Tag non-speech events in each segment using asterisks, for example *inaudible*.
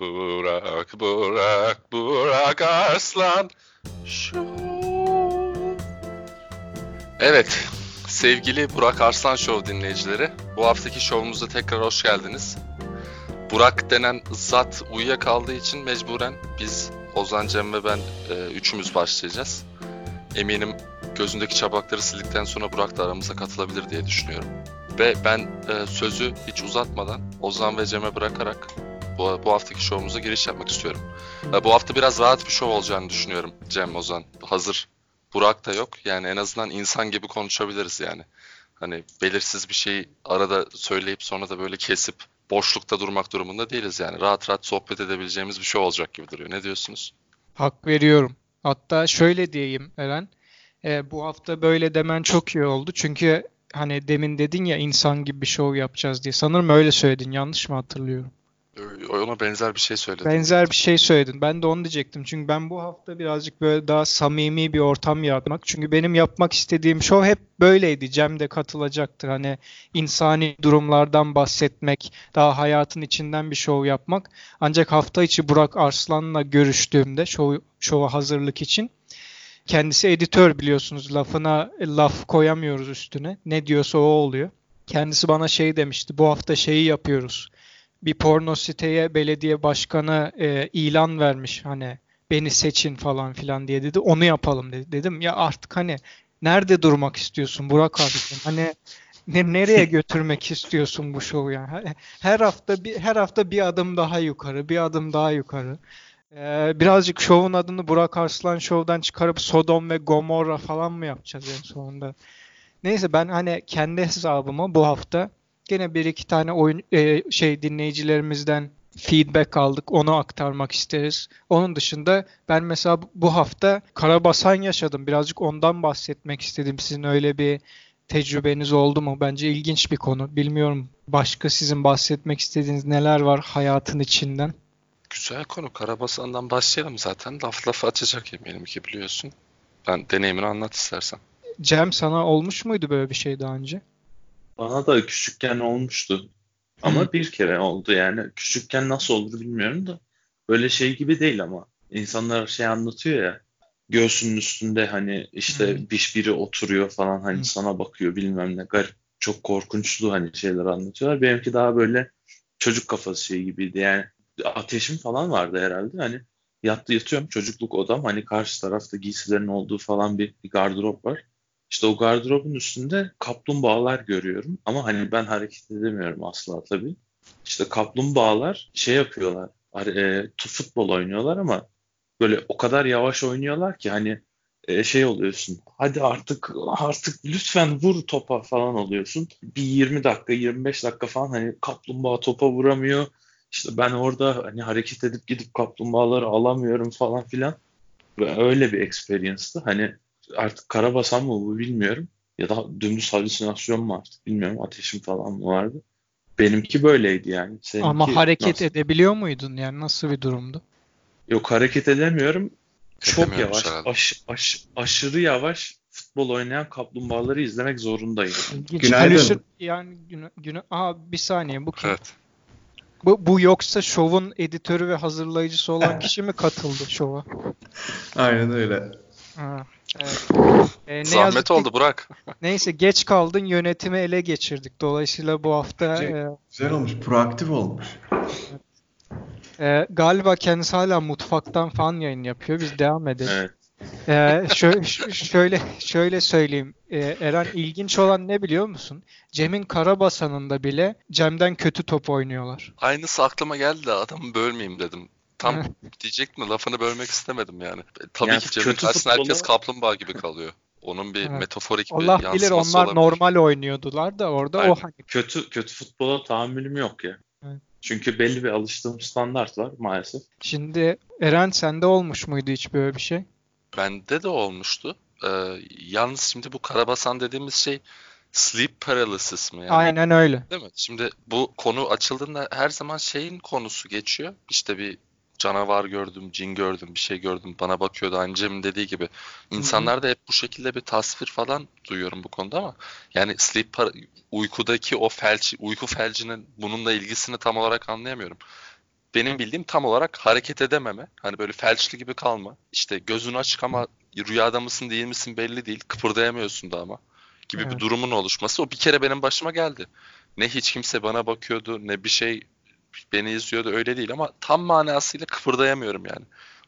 Burak, Burak, Burak Arslan. Show. Evet, sevgili Burak Arslan Show dinleyicileri. Bu haftaki şovumuza tekrar hoş geldiniz. Burak denen zat uyuyakaldığı için mecburen biz Ozan, Cem ve ben e, üçümüz başlayacağız. Eminim gözündeki çapakları sildikten sonra Burak da aramıza katılabilir diye düşünüyorum. Ve ben e, sözü hiç uzatmadan Ozan ve Cem'e bırakarak bu, bu haftaki şovumuza giriş yapmak istiyorum. E, bu hafta biraz rahat bir şov olacağını düşünüyorum Cem, Ozan. Hazır Burak da yok. Yani en azından insan gibi konuşabiliriz yani. Hani belirsiz bir şeyi arada söyleyip sonra da böyle kesip boşlukta durmak durumunda değiliz yani. Rahat rahat sohbet edebileceğimiz bir şey olacak gibi duruyor. Ne diyorsunuz? Hak veriyorum. Hatta şöyle diyeyim Eren. E, bu hafta böyle demen çok iyi oldu. Çünkü hani demin dedin ya insan gibi bir şov yapacağız diye. Sanırım öyle söyledin. Yanlış mı hatırlıyorum? Ona benzer bir şey söyledim. Benzer bir şey söyledin. Ben de onu diyecektim. Çünkü ben bu hafta birazcık böyle daha samimi bir ortam yaratmak. Çünkü benim yapmak istediğim şov hep böyleydi. Cem de katılacaktır. Hani insani durumlardan bahsetmek, daha hayatın içinden bir şov yapmak. Ancak hafta içi Burak Arslan'la görüştüğümde şov, şova hazırlık için kendisi editör biliyorsunuz. Lafına laf koyamıyoruz üstüne. Ne diyorsa o oluyor. Kendisi bana şey demişti. Bu hafta şeyi yapıyoruz bir porno siteye belediye başkanı e, ilan vermiş hani beni seçin falan filan diye dedi. Onu yapalım dedi. Dedim ya artık hani nerede durmak istiyorsun Burak abicim? Hani ne, nereye *laughs* götürmek istiyorsun bu şovu yani? Her- Her hafta bir her hafta bir adım daha yukarı, bir adım daha yukarı. Ee, birazcık şovun adını Burak Arslan Show'dan çıkarıp Sodom ve Gomorra falan mı yapacağız en sonunda? Neyse ben hani kendi hesabıma bu hafta Gene bir iki tane oyun e, şey dinleyicilerimizden feedback aldık. Onu aktarmak isteriz. Onun dışında ben mesela bu hafta karabasan yaşadım. Birazcık ondan bahsetmek istedim. Sizin öyle bir tecrübeniz oldu mu? Bence ilginç bir konu. Bilmiyorum başka sizin bahsetmek istediğiniz neler var hayatın içinden? Güzel konu. Karabasan'dan başlayalım zaten. Laf lafı açacak eminim ki biliyorsun. Ben deneyimini anlat istersen. Cem sana olmuş muydu böyle bir şey daha önce? Bana da küçükken olmuştu. Ama bir kere oldu yani. Küçükken nasıl olur bilmiyorum da. Böyle şey gibi değil ama. İnsanlar şey anlatıyor ya. Göğsünün üstünde hani işte Hı. bir biri oturuyor falan hani Hı. sana bakıyor bilmem ne. Garip çok korkunçlu hani şeyler anlatıyorlar. Benimki daha böyle çocuk kafası şey gibiydi. Yani ateşim falan vardı herhalde. Hani yattı yatıyorum çocukluk odam. Hani karşı tarafta giysilerin olduğu falan bir, bir gardırop var. İşte o gardırobun üstünde kaplumbağalar görüyorum. Ama hani ben hareket edemiyorum asla tabii. İşte kaplumbağalar şey yapıyorlar. E, futbol oynuyorlar ama böyle o kadar yavaş oynuyorlar ki hani e, şey oluyorsun. Hadi artık artık lütfen vur topa falan oluyorsun. Bir 20 dakika 25 dakika falan hani kaplumbağa topa vuramıyor. İşte ben orada hani hareket edip gidip kaplumbağaları alamıyorum falan filan. Ve öyle bir experience'tı. Hani artık karabasan mı bu bilmiyorum. Ya da dümdüz halüsinasyon mu artık bilmiyorum. Ateşim falan mı vardı. Benimki böyleydi yani. Seninki Ama hareket nasıl? edebiliyor muydun? Yani nasıl bir durumdu? Yok hareket edemiyorum. Çok yavaş, aş, aş, aşırı yavaş futbol oynayan kaplumbağaları izlemek zorundayım. İlginç. Günaydın. Yani güne, güne, Aa, bir saniye bu kim? Evet. Bu, bu yoksa şovun editörü ve hazırlayıcısı olan kişi mi katıldı şova? Aynen öyle. Ha, evet. Ee, ne Zahmet yazık ki- oldu Burak. neyse geç kaldın yönetimi ele geçirdik. Dolayısıyla bu hafta Şey- e, Güzel olmuş, proaktif olmuş. e, galiba kendisi hala mutfaktan falan yayın yapıyor. Biz devam edelim. Evet. Ee, şö- ş- şöyle şöyle söyleyeyim. Ee, Eren ilginç olan ne biliyor musun? Cem'in Karabasan'ında bile Cem'den kötü top oynuyorlar. Aynısı aklıma geldi de adamı bölmeyeyim dedim. Tam diyecek mi lafını bölmek istemedim yani. E, Tabii Yani ki Cem'in kötü karşısında herkes futbolu- kaplumbağa gibi kalıyor. Onun bir Evet. metaforik bir Allah bilir onlar olabilir. normal oynuyordular da orada o Aynen. hani Kötü kötü futbola tahammülüm yok ya. Evet. Çünkü belli bir alıştığım standart var maalesef. Şimdi Eren sende olmuş muydu hiç böyle bir şey? Bende de olmuştu. Ee, yalnız şimdi bu karabasan dediğimiz şey sleep paralysis mi yani? Aynen öyle. Değil mi? Şimdi bu konu açıldığında her zaman şeyin konusu geçiyor. İşte bir canavar gördüm, cin gördüm, bir şey gördüm. Bana bakıyordu aynı Cem'in dediği gibi. İnsanlarda hep bu şekilde bir tasvir falan duyuyorum bu konuda ama yani sleep uykudaki o felç, uyku felcinin bununla ilgisini tam olarak anlayamıyorum. Benim bildiğim tam olarak hareket edememe. Hani böyle felçli gibi kalma. İşte gözün açık ama rüyada mısın değil misin belli değil. Kıpırdayamıyorsun da ama gibi bir Evet. durumun oluşması. O bir kere benim başıma geldi. Ne hiç kimse bana bakıyordu ne bir şey beni izliyordu öyle değil ama tam manasıyla kıpırdayamıyorum yani.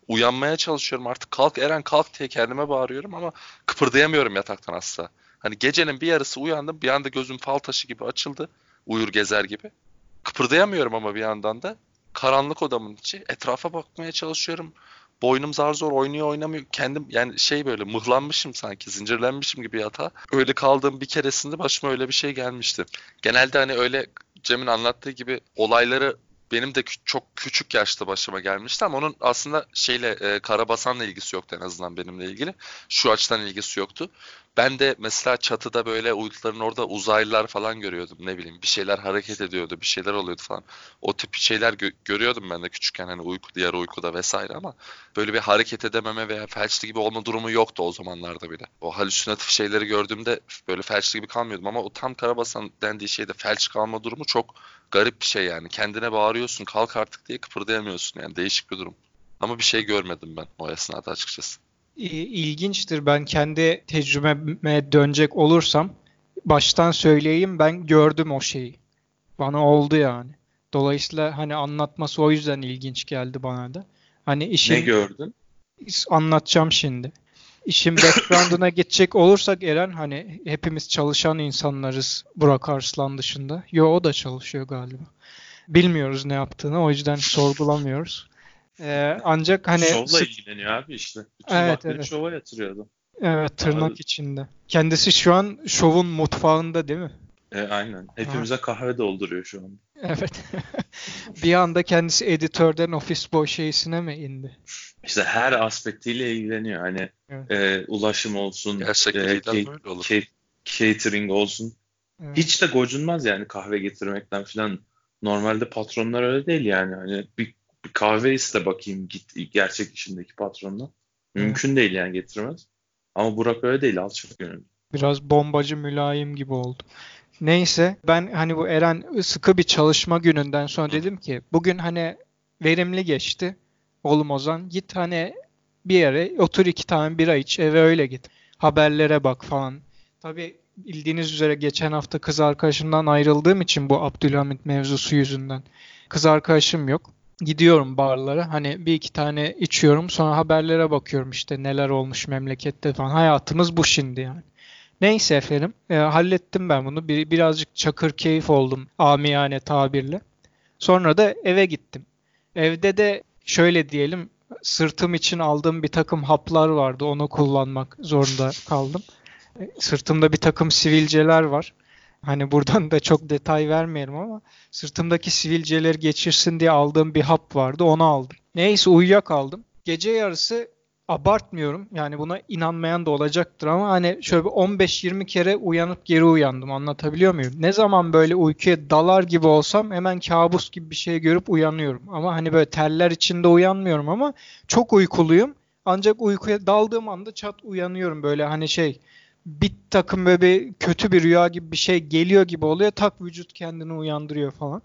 Uyanmaya çalışıyorum artık kalk Eren kalk diye kendime bağırıyorum ama kıpırdayamıyorum yataktan asla. Hani gecenin bir yarısı uyandım bir anda gözüm fal taşı gibi açıldı. Uyur gezer gibi. Kıpırdayamıyorum ama bir yandan da karanlık odamın içi. Etrafa bakmaya çalışıyorum. Boynum zar zor oynuyor oynamıyor. Kendim yani şey böyle mıhlanmışım sanki zincirlenmişim gibi yatağa. Öyle kaldığım bir keresinde başıma öyle bir şey gelmişti. Genelde hani öyle Cem'in anlattığı gibi olayları benim de çok küçük yaşta başıma gelmişti ama onun aslında şeyle e, Karabasan'la ilgisi yoktu en azından benimle ilgili. Şu açıdan ilgisi yoktu. Ben de mesela çatıda böyle uyduların orada uzaylılar falan görüyordum. Ne bileyim bir şeyler hareket ediyordu, bir şeyler oluyordu falan. O tip şeyler gö- görüyordum ben de küçükken hani uyku diğer uykuda vesaire ama böyle bir hareket edememe veya felçli gibi olma durumu yoktu o zamanlarda bile. O halüsinatif şeyleri gördüğümde böyle felçli gibi kalmıyordum ama o tam Karabasan dendiği şeyde felç kalma durumu çok garip bir şey yani. Kendine bağırıyorsun kalk artık diye kıpırdayamıyorsun yani değişik bir durum. Ama bir şey görmedim ben o esnada açıkçası. İlginçtir. Ben kendi tecrübeme dönecek olursam baştan söyleyeyim ben gördüm o şeyi. Bana oldu yani. Dolayısıyla hani anlatması o yüzden ilginç geldi bana da. Hani Ne işin gördün? anlatacağım şimdi. İşin *coughs* background'una geçecek olursak Eren hani hepimiz çalışan insanlarız Burak Arslan dışında. Yo o da çalışıyor galiba. Bilmiyoruz ne yaptığını o yüzden sorgulamıyoruz. Ee, ancak hani Şovla sık- ilgileniyor abi işte. Bütün Evet, evet. şova yatırıyordu. Evet tırnak Abi- içinde. Kendisi şu an şovun mutfağında değil mi? E, aynen. Hepimize kahve dolduruyor şu an. Evet. *laughs* Bir anda kendisi editörden ofis boy şeysine mi indi? İşte her aspektiyle ilgileniyor. Hani Evet. e, ulaşım olsun, Gerçek e, ca- böyle olur. ca- catering olsun. Evet. Hiç de gocunmaz yani kahve getirmekten falan. Normalde patronlar öyle değil yani. Hani bir, bir kahve iste bakayım git gerçek işindeki patronla. Mümkün değil yani getirmez. Ama Burak öyle değil alçak gönüllü. Biraz bombacı mülayim gibi oldu. Neyse ben hani bu Eren sıkı bir çalışma gününden sonra dedim ki bugün hani verimli geçti. Oğlum Ozan git hani bir yere otur iki tane bira iç eve öyle git. Haberlere bak falan. Tabii bildiğiniz üzere geçen hafta kız arkadaşımdan ayrıldığım için bu Abdülhamit mevzusu yüzünden. Kız arkadaşım yok. Gidiyorum barlara hani bir iki tane içiyorum sonra haberlere bakıyorum işte neler olmuş memlekette falan. Hayatımız bu şimdi yani. Neyse efendim e, hallettim ben bunu. Bir, birazcık çakır keyif oldum amiyane tabirle. Sonra da eve gittim. Evde de şöyle diyelim sırtım için aldığım bir takım haplar vardı. Onu kullanmak zorunda kaldım. E, Sırtımda bir takım sivilceler var. Hani buradan da çok detay vermeyelim ama sırtımdaki sivilceleri geçirsin diye aldığım bir hap vardı. Onu aldım. Neyse uyuyakaldım. Gece yarısı abartmıyorum. Yani buna inanmayan da olacaktır ama hani şöyle bir 15-20 kere uyanıp geri uyandım. Anlatabiliyor muyum? Ne zaman böyle uykuya dalar gibi olsam hemen kabus gibi bir şey görüp uyanıyorum. Ama hani böyle teller içinde uyanmıyorum ama çok uykuluyum. Ancak uykuya daldığım anda çat uyanıyorum böyle hani şey bir takım böyle bir kötü bir rüya gibi bir şey geliyor gibi oluyor. Tak vücut kendini uyandırıyor falan.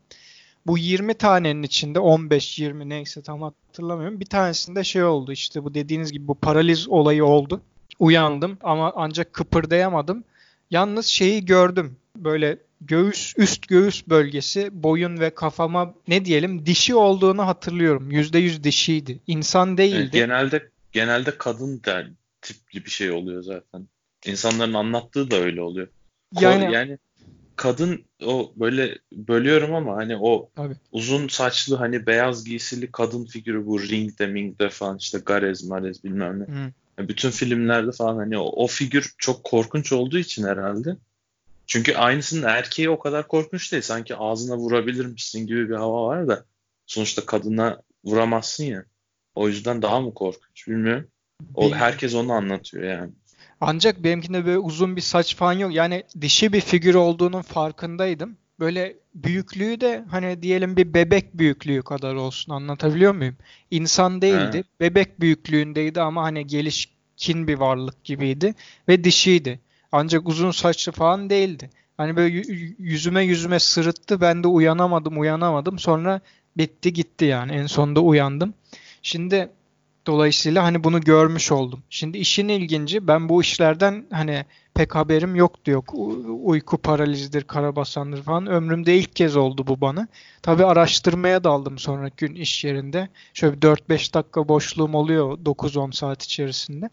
Bu 20 tanenin içinde 15-20 neyse tam hatırlamıyorum. Bir tanesinde şey oldu işte bu dediğiniz gibi bu paraliz olayı oldu. Uyandım ama ancak kıpırdayamadım. Yalnız şeyi gördüm. Böyle göğüs üst göğüs bölgesi boyun ve kafama ne diyelim dişi olduğunu hatırlıyorum. %100 dişiydi. İnsan Yani değildi. genelde genelde kadın der, tipli bir şey oluyor zaten. İnsanların anlattığı da öyle oluyor. Yani- yani kadın o böyle bölüyorum ama hani o Tabii. uzun saçlı hani beyaz giysili kadın figürü bu Ring'de Ming'de falan işte Garez Marez bilmem ne. Hı. Yani Bütün filmlerde falan hani o, o figür çok korkunç olduğu için herhalde. Çünkü aynısının erkeği o kadar korkunç değil. Sanki ağzına vurabilirmişsin gibi bir hava var da sonuçta kadına vuramazsın ya. O yüzden daha mı korkunç bilmiyorum. O herkes onu anlatıyor yani. Ancak benimkinde böyle uzun bir saç falan yok. Yani dişi bir figür olduğunun farkındaydım. böyle büyüklüğü de hani diyelim bir bebek büyüklüğü kadar olsun anlatabiliyor muyum? İnsan değildi. He. Bebek büyüklüğündeydi ama hani gelişkin bir varlık gibiydi ve dişiydi. Ancak uzun saçlı falan değildi. Hani böyle yü- yüzüme yüzüme sırıttı. Ben de uyanamadım, uyanamadım. Sonra bitti gitti yani. En sonunda uyandım. Şimdi dolayısıyla hani bunu görmüş oldum. Şimdi işin ilginci ben bu işlerden hani pek haberim yok. U- Uyku paralizidir, karabasandır falan. Ömrümde ilk kez oldu bu bana. Tabii araştırmaya daldım sonraki gün iş yerinde. Şöyle bir 4-5 dakika boşluğum oluyor 9-10 saat içerisinde.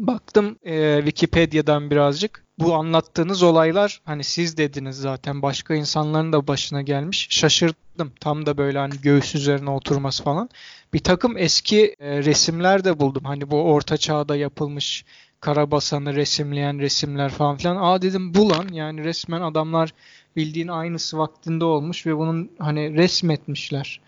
Baktım e, Wikipedia'dan birazcık. Bu anlattığınız olaylar hani siz dediniz zaten başka insanların da başına gelmiş. Şaşırdım. Tam da böyle hani göğüs üzerine oturması falan. Bir takım eski e, resimler de buldum. Hani bu orta çağda yapılmış karabasanı resimleyen resimler falan filan. Aa dedim bu lan yani resmen adamlar bildiğin aynısı vaktinde olmuş ve bunun hani resmetmişler.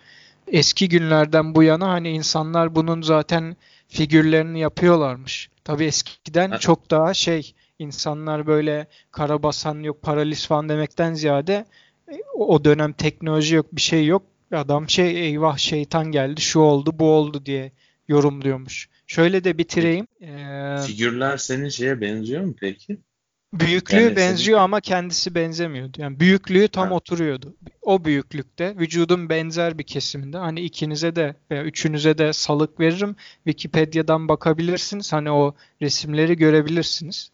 Eski günlerden bu yana hani insanlar bunun zaten figürlerini yapıyorlarmış. Tabii eskiden Ha. çok daha şey insanlar böyle karabasan yok paraliz falan demekten ziyade e, o dönem teknoloji yok bir şey yok. Adam şey eyvah şeytan geldi şu oldu bu oldu diye yorumluyormuş. Şöyle de bitireyim. Ee, Figürler senin şeye benziyor mu peki? büyüklüğü Yani senin- benziyor ama kendisi benzemiyordu. Yani büyüklüğü tam Ha. oturuyordu. O büyüklükte vücudun benzer bir kesiminde. Hani ikinize de veya üçünüze de salık veririm. Wikipedia'dan bakabilirsiniz. Hani o resimleri görebilirsiniz.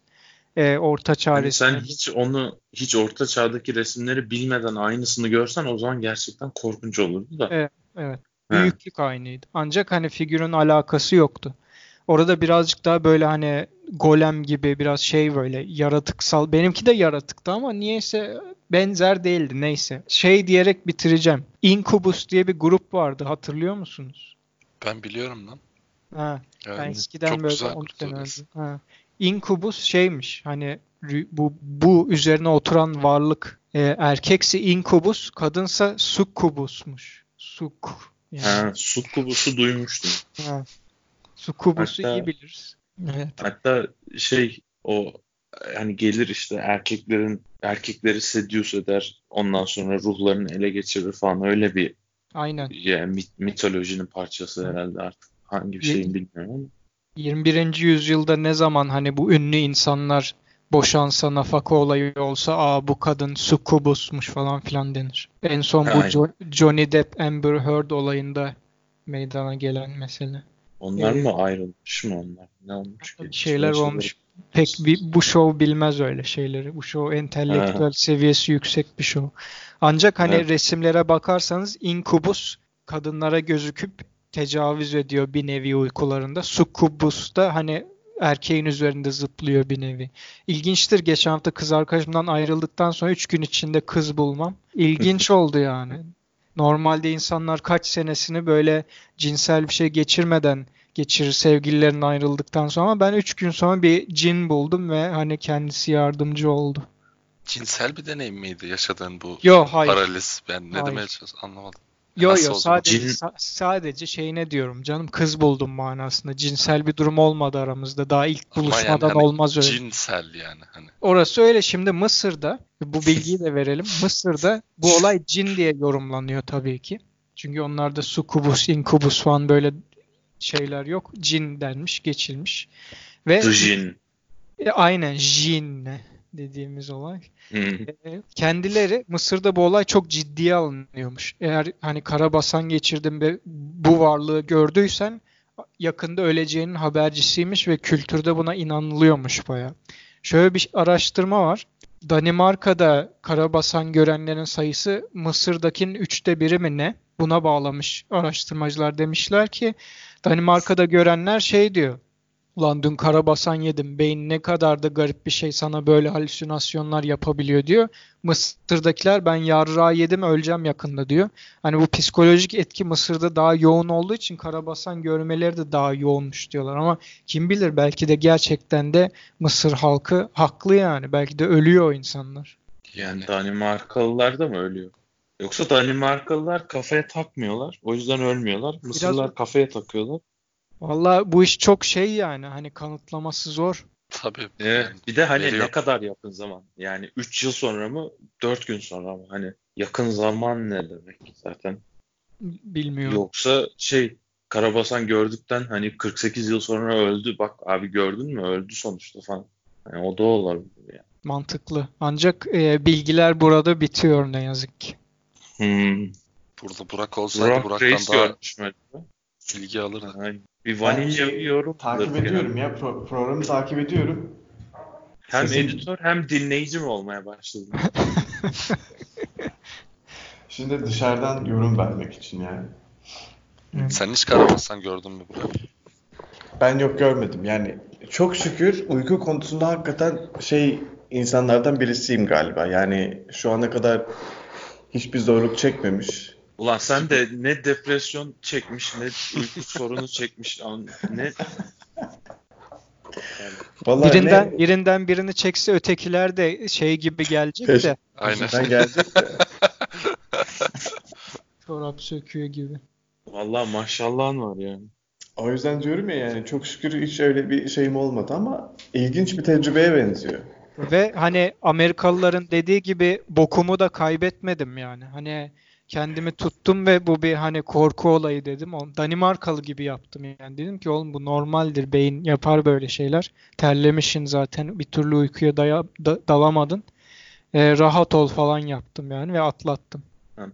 Ee, Orta Çağ Hani sen hiç onu hiç orta çağdaki resimleri bilmeden aynısını görsen o zaman gerçekten korkunç olurdu da. Evet, evet. He. Büyüklük aynıydı. Ancak hani figürün alakası yoktu. Orada birazcık daha böyle hani golem gibi biraz şey böyle yaratıksal. Benimki de yaratıktı ama niyeyse benzer değildi neyse. Şey diyerek bitireceğim. Incubus diye bir grup vardı hatırlıyor musunuz? Ben biliyorum lan. Ha, Evet. ben eskiden Çok böyle güzel 10 sene kurtuluyorsun. önce. Ha. Incubus şeymiş hani bu bu üzerine oturan varlık e, erkekse incubus kadınsa succubusmuş. Suk yani. Ha, sukkubusu duymuştum. Ha. Hatta- iyi biliriz. Evet. Hatta şey o hani gelir işte erkeklerin erkekleri seduce eder ondan sonra ruhlarını ele geçirir falan öyle bir Aynen. yani mit- mitolojinin parçası herhalde artık hangi bir şeyin bilmiyorum ama 21. yüzyılda ne zaman hani bu ünlü insanlar boşansa nafaka olayı olsa aa bu kadın succubusmuş falan filan denir. En son bu Aynen. Jo- Johnny Depp Amber Heard olayında meydana gelen mesele. onlar Ee, mı ayrılmış mı onlar ne olmuş ki? Şeyler Başka olmuş. Pek bir, bu show bilmez öyle şeyleri. Bu show entelektüel seviyesi yüksek bir show. Ancak hani Evet. resimlere bakarsanız Incubus kadınlara gözüküp tecavüz ediyor bir nevi uykularında. Succubus da hani erkeğin üzerinde zıplıyor bir nevi. İlginçtir. Geçen hafta kız arkadaşımdan ayrıldıktan sonra 3 gün içinde kız bulmam. İlginç *laughs* oldu yani. Normalde insanlar kaç senesini böyle cinsel bir şey geçirmeden geçirir sevgililerinin ayrıldıktan sonra ama ben 3 gün sonra bir cin buldum ve hani kendisi yardımcı oldu. Cinsel bir deneyim miydi yaşadığın bu Yo hayır. paraliz? Ben ne Hayır. demeye çalışıyorum anlamadım. Yo Nasıl yo sadece Cin- sa- sadece şeyine diyorum canım kız buldum manasında. Cinsel bir durum olmadı aramızda. Daha ilk Ama yani buluşmadan hani olmaz öyle. Cinsel yani hani. Orası öyle. Şimdi Mısır'da bu bilgiyi de verelim. Mısır'da bu olay cin diye yorumlanıyor tabii ki. Çünkü onlarda succubus, incubus falan böyle şeyler yok. Cin denmiş, geçilmiş. Ve Djinn. e, aynen jin dediğimiz olay. E, Kendileri Mısır'da bu olay çok ciddiye alınıyormuş. Eğer hani karabasan geçirdin ve bu varlığı gördüysen yakında öleceğinin habercisiymiş ve kültürde buna inanılıyormuş baya. Şöyle bir araştırma var. Danimarka'da karabasan görenlerin sayısı Mısır'dakinin üçte biri mi ne? Buna bağlamış araştırmacılar demişler ki Danimarka'da görenler şey diyor. Ulan dün karabasan yedim. Beyin ne kadar da garip bir şey sana böyle halüsinasyonlar yapabiliyor diyor. Mısır'dakiler ben yarrağı yedim öleceğim yakında diyor. Hani bu psikolojik etki Mısır'da daha yoğun olduğu için karabasan görmeleri de daha yoğunmuş diyorlar. Ama kim bilir belki de gerçekten de Mısır halkı haklı yani. Belki de ölüyor o insanlar. Yani Danimarkalılar da mı ölüyor? Yoksa Danimarkalılar kafaya takmıyorlar. O yüzden ölmüyorlar. Mısırlılar kafaya takıyorlar. Valla bu iş çok şey yani hani kanıtlaması zor. Tabii. Evet. Yani Bir de hani veriyor. ne kadar yakın zaman? Yani 3 yıl sonra mı? 4 gün sonra mı? Hani yakın zaman ne demek zaten? Bilmiyorum. Yoksa şey Karabasan gördükten hani 48 yıl sonra öldü. Bak abi gördün mü? Öldü sonuçta falan. Yani o da olabilir yani. Mantıklı. Ancak e, bilgiler burada bitiyor ne yazık ki. Hmm. Burada Burak olsaydı Burak Burak'tan Reis daha görmüş bilgi alırdı. Yani bir vanilya Ben bir yorum. Takip ediyorum ya. Pro- programı takip ediyorum. Hem Sizin- editör hem dinleyici mi olmaya başladın? *laughs* Şimdi dışarıdan yorum vermek için yani. Sen hiç Karabasan gördün mü Burak? Ben yok görmedim. Yani çok şükür uyku konusunda hakikaten şey insanlardan birisiyim galiba. Yani şu ana kadar hiçbir zorluk çekmemiş. Ulan *laughs* sen de ne depresyon çekmiş ne uyku sorunu çekmiş an- ne Yani Vallahi Birinden ne birinden birini çekse ötekiler de şey gibi gelecek Peş- de Aynen. peşinden gelecek de. *laughs* çorap söküyor gibi. vallahi maşallahın var yani. O yüzden diyorum ya yani çok şükür hiç öyle bir şeyim olmadı ama ilginç bir tecrübeye benziyor. Ve hani Amerikalıların dediği gibi bokumu da kaybetmedim yani. Hani kendimi tuttum ve bu bir hani korku olayı dedim. O Danimarkalı gibi yaptım yani. Dedim ki oğlum bu normaldir. Beyin yapar böyle şeyler. Terlemişsin zaten. Bir türlü uykuya daya- da- dalamadın. Ee, rahat ol falan yaptım yani ve atlattım.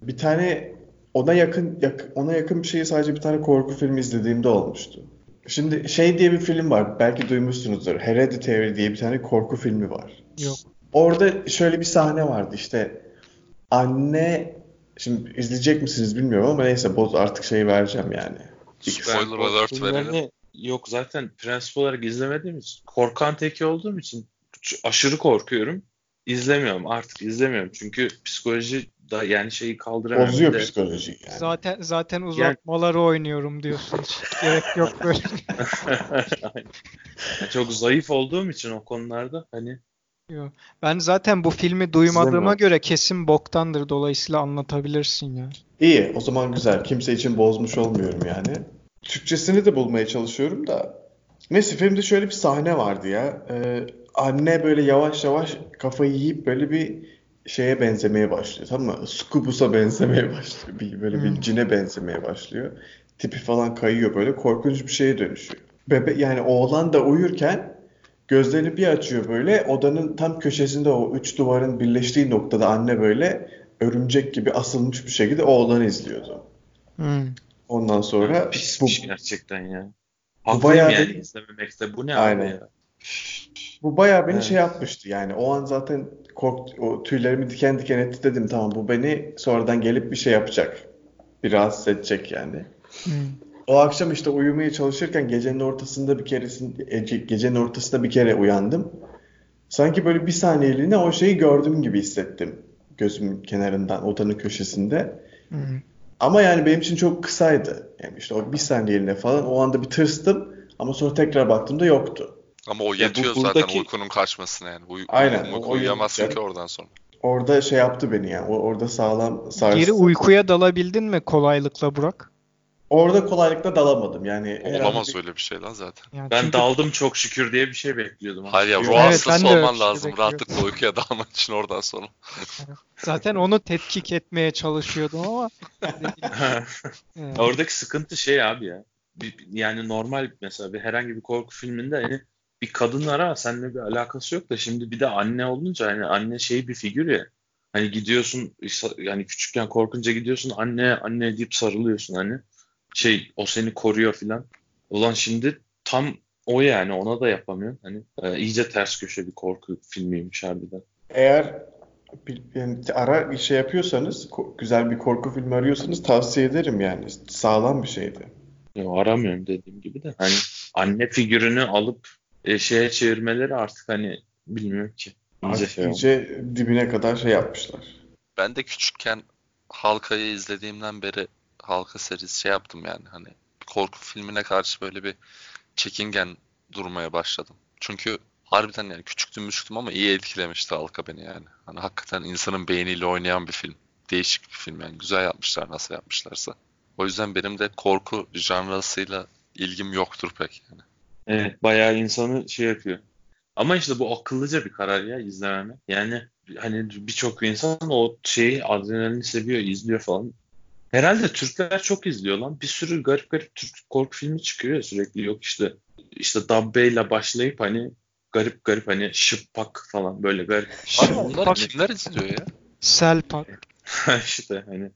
Bir tane ona yakın yak- ona yakın bir şeyi sadece bir tane korku filmi izlediğimde olmuştu. Şimdi şey diye bir film var. Belki duymuşsunuzdur. Hereditary diye bir tane korku filmi var. Yok. Orada şöyle bir sahne vardı işte anne şimdi izleyecek misiniz bilmiyorum ama neyse boz artık şeyi vereceğim yani. Spoiler alert verelim. Yok zaten prensip olarak izlemediğim için korkan teki olduğum için aşırı korkuyorum. İzlemiyorum artık izlemiyorum çünkü psikoloji da yani şeyi kaldıramıyorum. Bozuyor de- psikolojiyi yani. Zaten zaten uzatmaları oynuyorum diyorsun. Hiç gerek yok böyle. *laughs* Yani çok zayıf olduğum için o konularda hani Yok. Ben zaten bu filmi duymadığıma İzlemiyorum. göre kesin boktandır. Dolayısıyla anlatabilirsin ya. İyi, o zaman güzel. Kimse için bozmuş olmuyorum yani. Türkçesini de bulmaya çalışıyorum da. Neyse filmde şöyle bir sahne vardı ya. Ee, anne böyle yavaş yavaş kafayı yiyip böyle bir şeye benzemeye başlıyor. Tamam mı? Scubus'a benzemeye başlıyor. Bir, böyle bir Hmm. cine benzemeye başlıyor. Tipi falan kayıyor böyle. Korkunç bir şeye dönüşüyor. Bebe yani oğlan da uyurken gözlerini bir açıyor böyle. Odanın tam köşesinde o üç duvarın birleştiği noktada anne böyle örümcek gibi asılmış bir şekilde oğlanı izliyordu. Hmm. Ondan sonra bu, pismiş gerçekten ya. bu Haklıyım bayağı yani beni- izlememekte. Bu ne Aynen. abi ya? bu bayağı beni Evet. şey yapmıştı yani. O an zaten kork o tüylerimi diken diken etti dedim tamam bu beni sonradan gelip bir şey yapacak. Bir rahatsız edecek yani. Hmm. O akşam işte uyumaya çalışırken gecenin ortasında bir keresinde ece- gecenin ortasında bir kere uyandım. Sanki böyle bir saniyeliğine o şeyi gördüm gibi hissettim gözümün kenarından odanın köşesinde. Hmm. Ama yani benim için çok kısaydı. Yani işte o bir saniyeliğine falan o anda bir tırstım ama sonra tekrar baktığımda yoktu. Ama o Ya bu yetiyor zaten buradaki- uykunun kaçmasına yani. Uy Aynen, o uyuyamazsın yetiyor. ki oradan sonra. Orada şey yaptı beni yani. O- Orada sağlam sarstı. Geri uykuya dalabildin mi kolaylıkla Burak? Orada kolaylıkla dalamadım. Yani Olamaz öyle bir şey lan zaten. Yani Ben çünkü daldım çok şükür diye bir şey bekliyordum. Hayır ya ruh Evet, hastası olman şey lazım bekliyorum. rahatlıkla uykuya dalmak için oradan sonra. zaten onu tetkik etmeye çalışıyordum ama *laughs* Evet. Oradaki sıkıntı şey abi ya. Bir- yani normal mesela bir herhangi bir korku filminde hani bir kadın var ama seninle bir alakası yok da şimdi bir de anne olunca hani anne şey bir figür ya. Hani gidiyorsun yani küçükken korkunca gidiyorsun anne anne deyip sarılıyorsun hani. Şey o seni koruyor filan. Ulan şimdi tam o yani ona da yapamıyorsun. Hani e, iyice ters köşe bir korku filmiymiş harbiden. Eğer bir, yani ara bir şey yapıyorsanız, ko- güzel bir korku filmi arıyorsanız tavsiye ederim yani. Sağlam bir şeydi. Ya aramıyorum dediğim gibi de. Hani anne figürünü alıp e, şeye çevirmeleri artık hani bilmiyorum ki. İyice şey iyice dibine kadar şey yapmışlar. Ben de küçükken Halka'yı izlediğimden beri Halka serisi şey yaptım yani hani korku filmine karşı böyle bir çekingen durmaya başladım. Çünkü harbiden yani küçüktüm müşktüm ama iyi etkilemişti Halka beni yani. Hani hakikaten insanın beyniyle oynayan bir film. Değişik bir film yani. Güzel yapmışlar nasıl yapmışlarsa. O yüzden benim de korku janrasıyla ilgim yoktur pek yani. Evet bayağı insanı şey yapıyor. Ama işte bu akıllıca bir karar ya izlememe. Yani hani birçok insan o şeyi adrenalini seviyor, izliyor falan. Herhalde Türkler çok izliyor lan. Bir sürü garip garip Türk korku filmi çıkıyor ya sürekli. Yok işte işte Dabbe ile başlayıp hani garip garip hani şıppak falan böyle garip. Abi bunları kimler izliyor ya? Selpak. *laughs* işte hani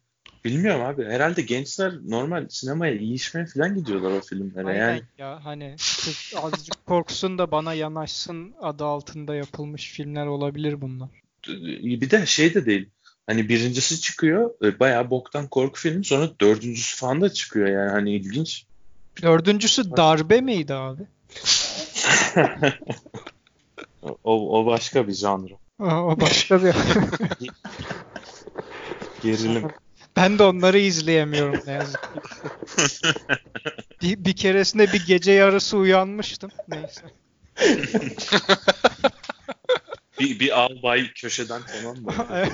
bilmiyorum abi. Herhalde gençler normal sinemaya yiyişmeye falan gidiyorlar o filmlere. Aynen Yani ya hani kız azıcık korksun da bana yanaşsın adı altında yapılmış filmler olabilir bunlar. bir de şey de değil. Hani birincisi çıkıyor e, bayağı boktan korku filmi sonra dördüncüsü falan da çıkıyor yani hani ilginç. Dördüncüsü darbe miydi abi? *laughs* O, o başka bir janr. O başka bir... *laughs* Gerilim. Ben de onları izleyemiyorum ne yazık ki. *laughs* Bir, bir keresinde bir gece yarısı uyanmıştım. Neyse. Bir, bir albay köşeden tamam mı? *laughs*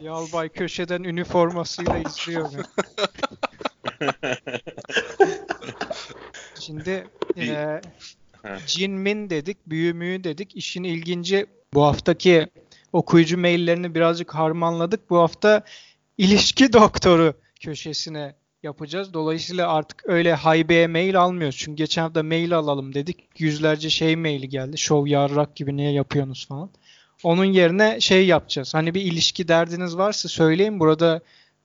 Bir albay köşeden üniformasıyla izliyor. Şimdi Bir- eee He. Cin Min dedik, büyü müyü dedik. İşin ilginci bu haftaki okuyucu maillerini birazcık harmanladık. Bu hafta ilişki doktoru köşesine yapacağız. Dolayısıyla artık öyle haybeye mail almıyoruz. Çünkü geçen hafta mail alalım dedik. Yüzlerce şey maili geldi. Şov yarrak gibi niye yapıyorsunuz falan. Onun yerine şey yapacağız. Hani bir ilişki derdiniz varsa söyleyin. Burada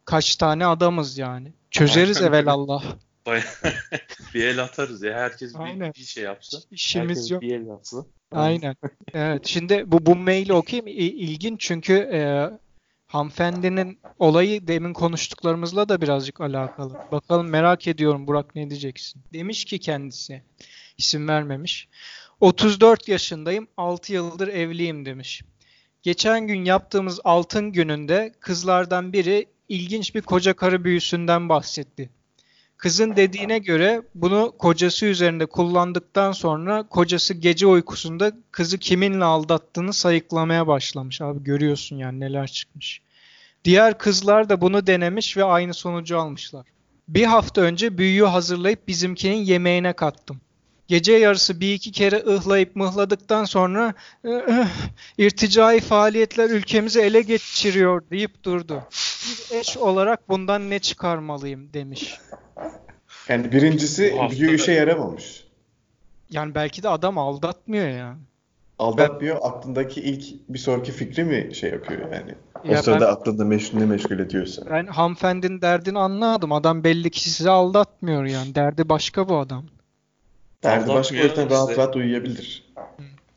kaç tane adamız yani. Çözeriz evelallah. *laughs* bir el atarız ya. Herkes bir, Aynen. bir şey yapsa. İşimiz Herkes yok. bir el atsa. Aynen. *laughs* Evet. Şimdi bu bu maili okuyayım. İlginç çünkü e, hanımefendinin olayı demin konuştuklarımızla da birazcık alakalı. Bakalım merak ediyorum Burak ne diyeceksin. Demiş ki kendisi isim vermemiş. 34 yaşındayım, 6 yıldır evliyim demiş. Geçen gün yaptığımız altın gününde kızlardan biri ilginç bir koca karı büyüsünden bahsetti. Kızın dediğine göre bunu kocası üzerinde kullandıktan sonra kocası gece uykusunda kızı kiminle aldattığını sayıklamaya başlamış. Abi görüyorsun yani neler çıkmış. Diğer kızlar da bunu denemiş ve aynı sonucu almışlar. Bir hafta önce büyüyü hazırlayıp bizimkinin yemeğine kattım. Gece yarısı bir iki kere ıhlayıp mıhladıktan sonra "Eh, irticai faaliyetler ülkemizi ele geçiriyor deyip durdu. Bir eş olarak bundan ne çıkarmalıyım demiş. Yani birincisi Bu hafta büyü da- işe yaramamış. Yani belki de adam aldatmıyor yani. Aldatmıyor. Aklındaki ilk bir sonraki fikri mi şey yapıyor yani? O Ya sırada ben- aklında meşgul ne meşgul ediyorsa. Ben hanımefendinin derdini anladım. Adam belli ki sizi aldatmıyor yani. Derdi başka bu adam. Derdi başka o Aldatmıyor yüzden rahat işte. rahat uyuyabilir.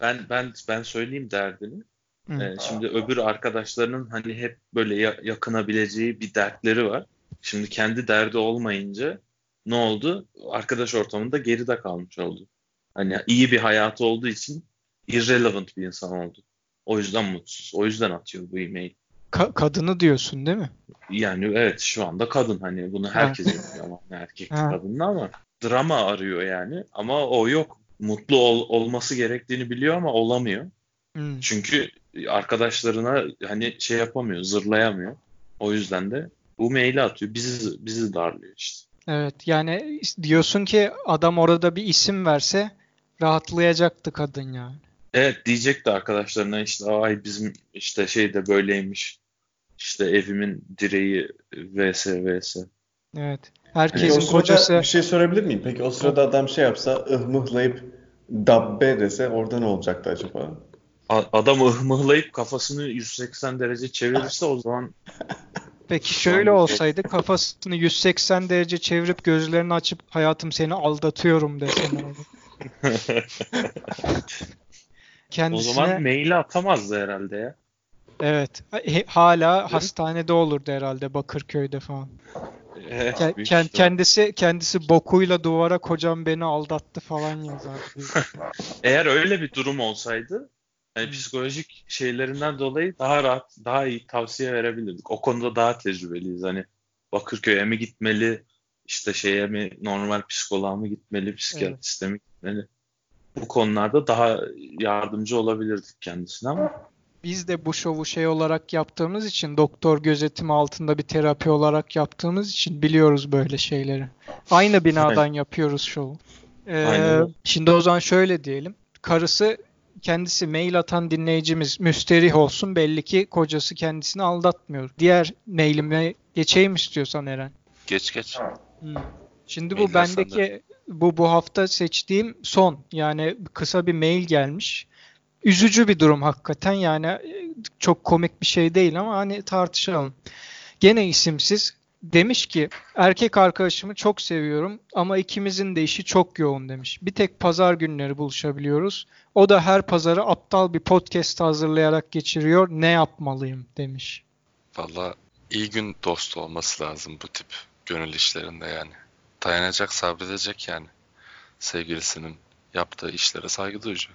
Ben ben ben söyleyeyim derdini. Hı. Ee, şimdi öbür arkadaşlarının hani hep böyle ya- yakınabileceği bir dertleri var. Şimdi kendi derdi olmayınca ne oldu? Arkadaş ortamında geride kalmış oldu. Hani iyi bir hayatı olduğu için irrelevant bir insan oldu. O yüzden mutsuz. O yüzden atıyor bu e-mail. Ka- kadını diyorsun değil mi? Yani evet şu anda kadın hani bunu herkes yapıyor ama erkek Ha. kadınla ama drama arıyor yani ama o yok. Mutlu ol- olması gerektiğini biliyor ama olamıyor. Hmm. Çünkü arkadaşlarına hani şey yapamıyor, zırlayamıyor. O yüzden de bu maili atıyor. Bizi bizi darlıyor işte. Evet yani diyorsun ki adam orada bir isim verse rahatlayacaktı kadın yani. Evet diyecekti arkadaşlarına işte ay bizim işte şey de böyleymiş. İşte evimin direği vs vs. Evet. Peki o Herkesin sırada kocası bir şey sorabilir miyim? Peki o sırada adam şey yapsa ıhmıhlayıp dabbe dese orada ne olacaktı acaba? Adam ıhmıhlayıp kafasını 180 derece çevirirse o zaman peki şöyle olsaydı kafasını 180 derece çevirip gözlerini açıp hayatım seni aldatıyorum dese ne olur? *laughs* o Kendisine zaman maili atamazdı herhalde ya. evet hala hastanede olurdu herhalde Bakırköy'de falan. Evet, Ke- ken- ihtimal. kendisi kendisi bokuyla duvara kocam beni aldattı falan yazar. *laughs* Eğer öyle bir durum olsaydı Hı. psikolojik şeylerinden dolayı daha rahat, daha iyi tavsiye verebilirdik. O konuda daha tecrübeliyiz. Hani Bakırköy'e mi gitmeli, işte şeye mi, normal psikoloğa mı gitmeli, psikiyatriste mi gitmeli? Bu konularda daha yardımcı olabilirdik kendisine ama Biz de bu şovu şey olarak yaptığımız için doktor gözetimi altında bir terapi olarak yaptığımız için biliyoruz böyle şeyleri. Aynı binadan *laughs* yapıyoruz şovu. Ee, Aynen şimdi o zaman şöyle diyelim. Karısı kendisi mail atan dinleyicimiz müsterih olsun. Belli ki kocası kendisini aldatmıyor. Diğer mailime geçeyim istiyorsan Eren. Geç geç. Hmm. Şimdi bu Mailler bendeki bu bu hafta seçtiğim son yani kısa bir mail gelmiş. Üzücü bir durum hakikaten yani e, çok komik bir şey değil ama hani tartışalım. Gene isimsiz demiş ki erkek arkadaşımı çok seviyorum ama ikimizin de işi çok yoğun demiş. Bir tek pazar günleri buluşabiliyoruz. O da her pazarı aptal bir podcast hazırlayarak geçiriyor. Ne yapmalıyım demiş. Valla iyi gün dostu olması lazım bu tip gönül işlerinde yani. Dayanacak, sabredecek yani. Sevgilisinin yaptığı işlere saygı duyacak.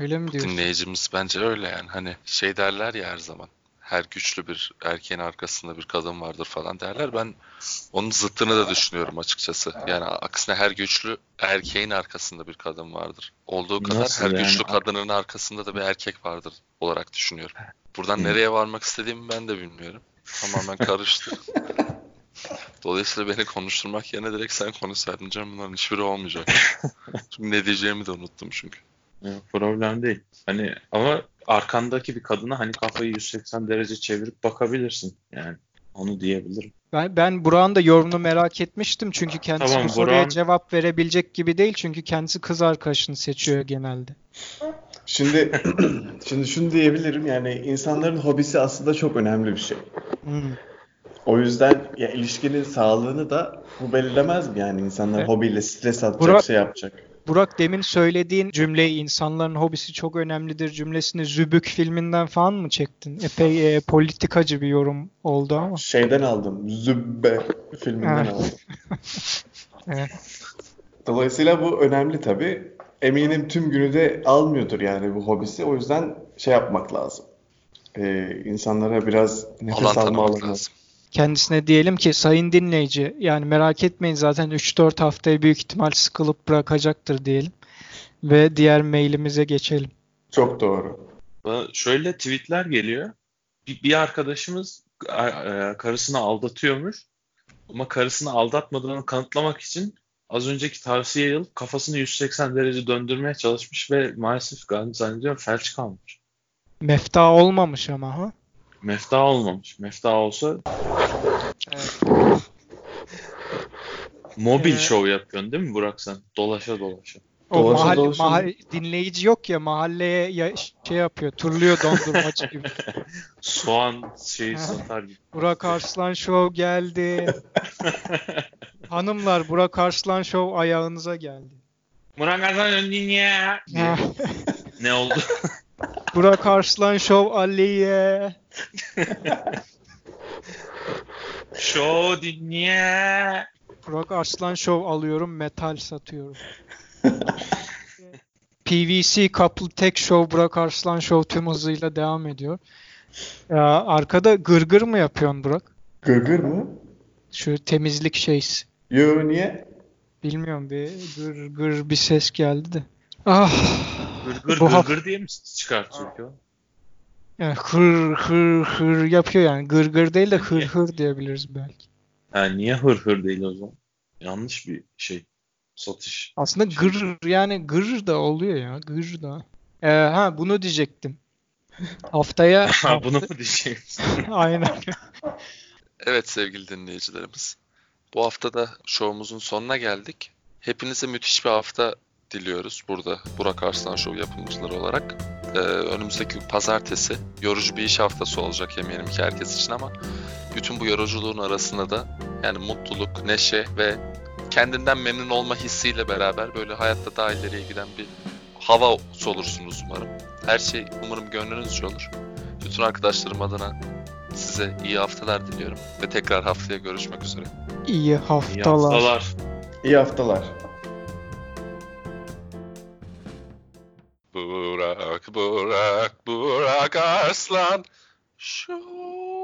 Öyle mi Bu diyorsun? dinleyicimiz bence öyle yani. Hani şey derler ya her zaman. Her güçlü bir erkeğin arkasında bir kadın vardır falan derler. Ben onun zıttını da düşünüyorum açıkçası. Yani aksine her güçlü erkeğin arkasında bir kadın vardır. Olduğu kadar Nasıl her yani? güçlü kadının arkasında da bir erkek vardır olarak düşünüyorum. Buradan Hı. nereye varmak istediğimi ben de bilmiyorum. Tamamen karıştı. *laughs* Dolayısıyla beni konuşturmak yerine direkt sen konuşsaydın canım bunların hiçbiri olmayacak. *laughs* Çünkü ne diyeceğimi de unuttum çünkü. Problem değil. Hani ama arkandaki bir kadına hani kafayı 180 derece çevirip bakabilirsin. Yani onu diyebilirim. Ben, ben Burak'ın da yorumunu merak etmiştim çünkü kendisi Tamam, bu soruya Burak'ın- cevap verebilecek gibi değil çünkü kendisi kız arkadaşını seçiyor genelde. Şimdi *clears throat* şimdi şunu diyebilirim yani insanların hobisi aslında çok önemli bir şey. Hmm. O yüzden ya ilişkinin sağlığını da bu belirlemez mi yani insanlar Evet. hobiyle stres atacak, Burak- şey yapacak. Burak demin söylediğin cümleyi insanların hobisi çok önemlidir cümlesini Zübük filminden falan mı çektin? Epey e, politikacı bir yorum oldu ama. Şeyden aldım. Zübbe filminden aldım. *laughs* Evet. Dolayısıyla bu önemli tabii. Eminim tüm günü de almıyordur yani bu hobisi. O yüzden şey yapmak lazım. Ee, insanlara biraz nefes alma alanı. lazım. Kendisine diyelim ki sayın dinleyici yani merak etmeyin zaten 3-4 haftaya büyük ihtimal sıkılıp bırakacaktır diyelim. Ve diğer mailimize geçelim. Çok doğru. Bana Şöyle tweetler geliyor. Bir, bir arkadaşımız e, e, karısını aldatıyormuş. Ama karısını aldatmadığını kanıtlamak için az önceki tavsiye alıp kafasını 180 derece döndürmeye çalışmış ve maalesef galiba zannediyorum felç kalmış. Mefta olmamış ama ha. Mefta olmamış. Mefta olsa Evet. mobil Ee, show yapıyorsun değil mi Burak sen? Dolaşa dolaşa. O Dolaşa mahall- dolaşa mahall- dinleyici yok ya mahalleye ya- şey yapıyor turluyor dondurmacı gibi. *laughs* Soğan şeyi satar gibi. Burak Arslan Show geldi. *laughs* Hanımlar Burak Arslan Show ayağınıza geldi. Burak diye. Ha, Ne oldu? Burak Arslan Show Aliye. *laughs* Show dünya. Burak Arslan Show alıyorum metal satıyorum. PVC kaplı tek show Burak Arslan Show tüm hızıyla devam ediyor. Ya, arkada gırgır mı yapıyorsun Burak? Gırgır mı? Şu temizlik şeysi. Yo niye? Bilmiyorum bir gır gır bir ses geldi de. Ah. Haf- gırgır diye mi çıkartıyor? Yani hır hır hır yapıyor yani. Gır gır değil de hır hır diyebiliriz belki. Ha, niye hır hır değil o zaman? Yanlış bir şey. Satış. Aslında gır yani gır da oluyor ya. Gır da. Ee, ha bunu diyecektim. *laughs* Haftaya Ha, bunu mu diyeceksin? *laughs* aynen. Evet sevgili dinleyicilerimiz. Bu hafta da şovumuzun sonuna geldik. Hepinize müthiş bir hafta diliyoruz burada Burak Arslan Show yapımcıları olarak. Ee, önümüzdeki pazartesi yorucu bir iş haftası olacak eminim ki herkes için ama bütün bu yoruculuğun arasında da yani mutluluk, neşe ve kendinden memnun olma hissiyle beraber böyle hayatta daha ileriye giden bir hava solursunuz umarım. Her şey umarım gönlünüzce olur. Bütün arkadaşlarım adına size iyi haftalar diliyorum ve tekrar haftaya görüşmek üzere. İyi İyi haftalar. haftalar. İyi haftalar. Burak, Burak, Burak Arslan. Show.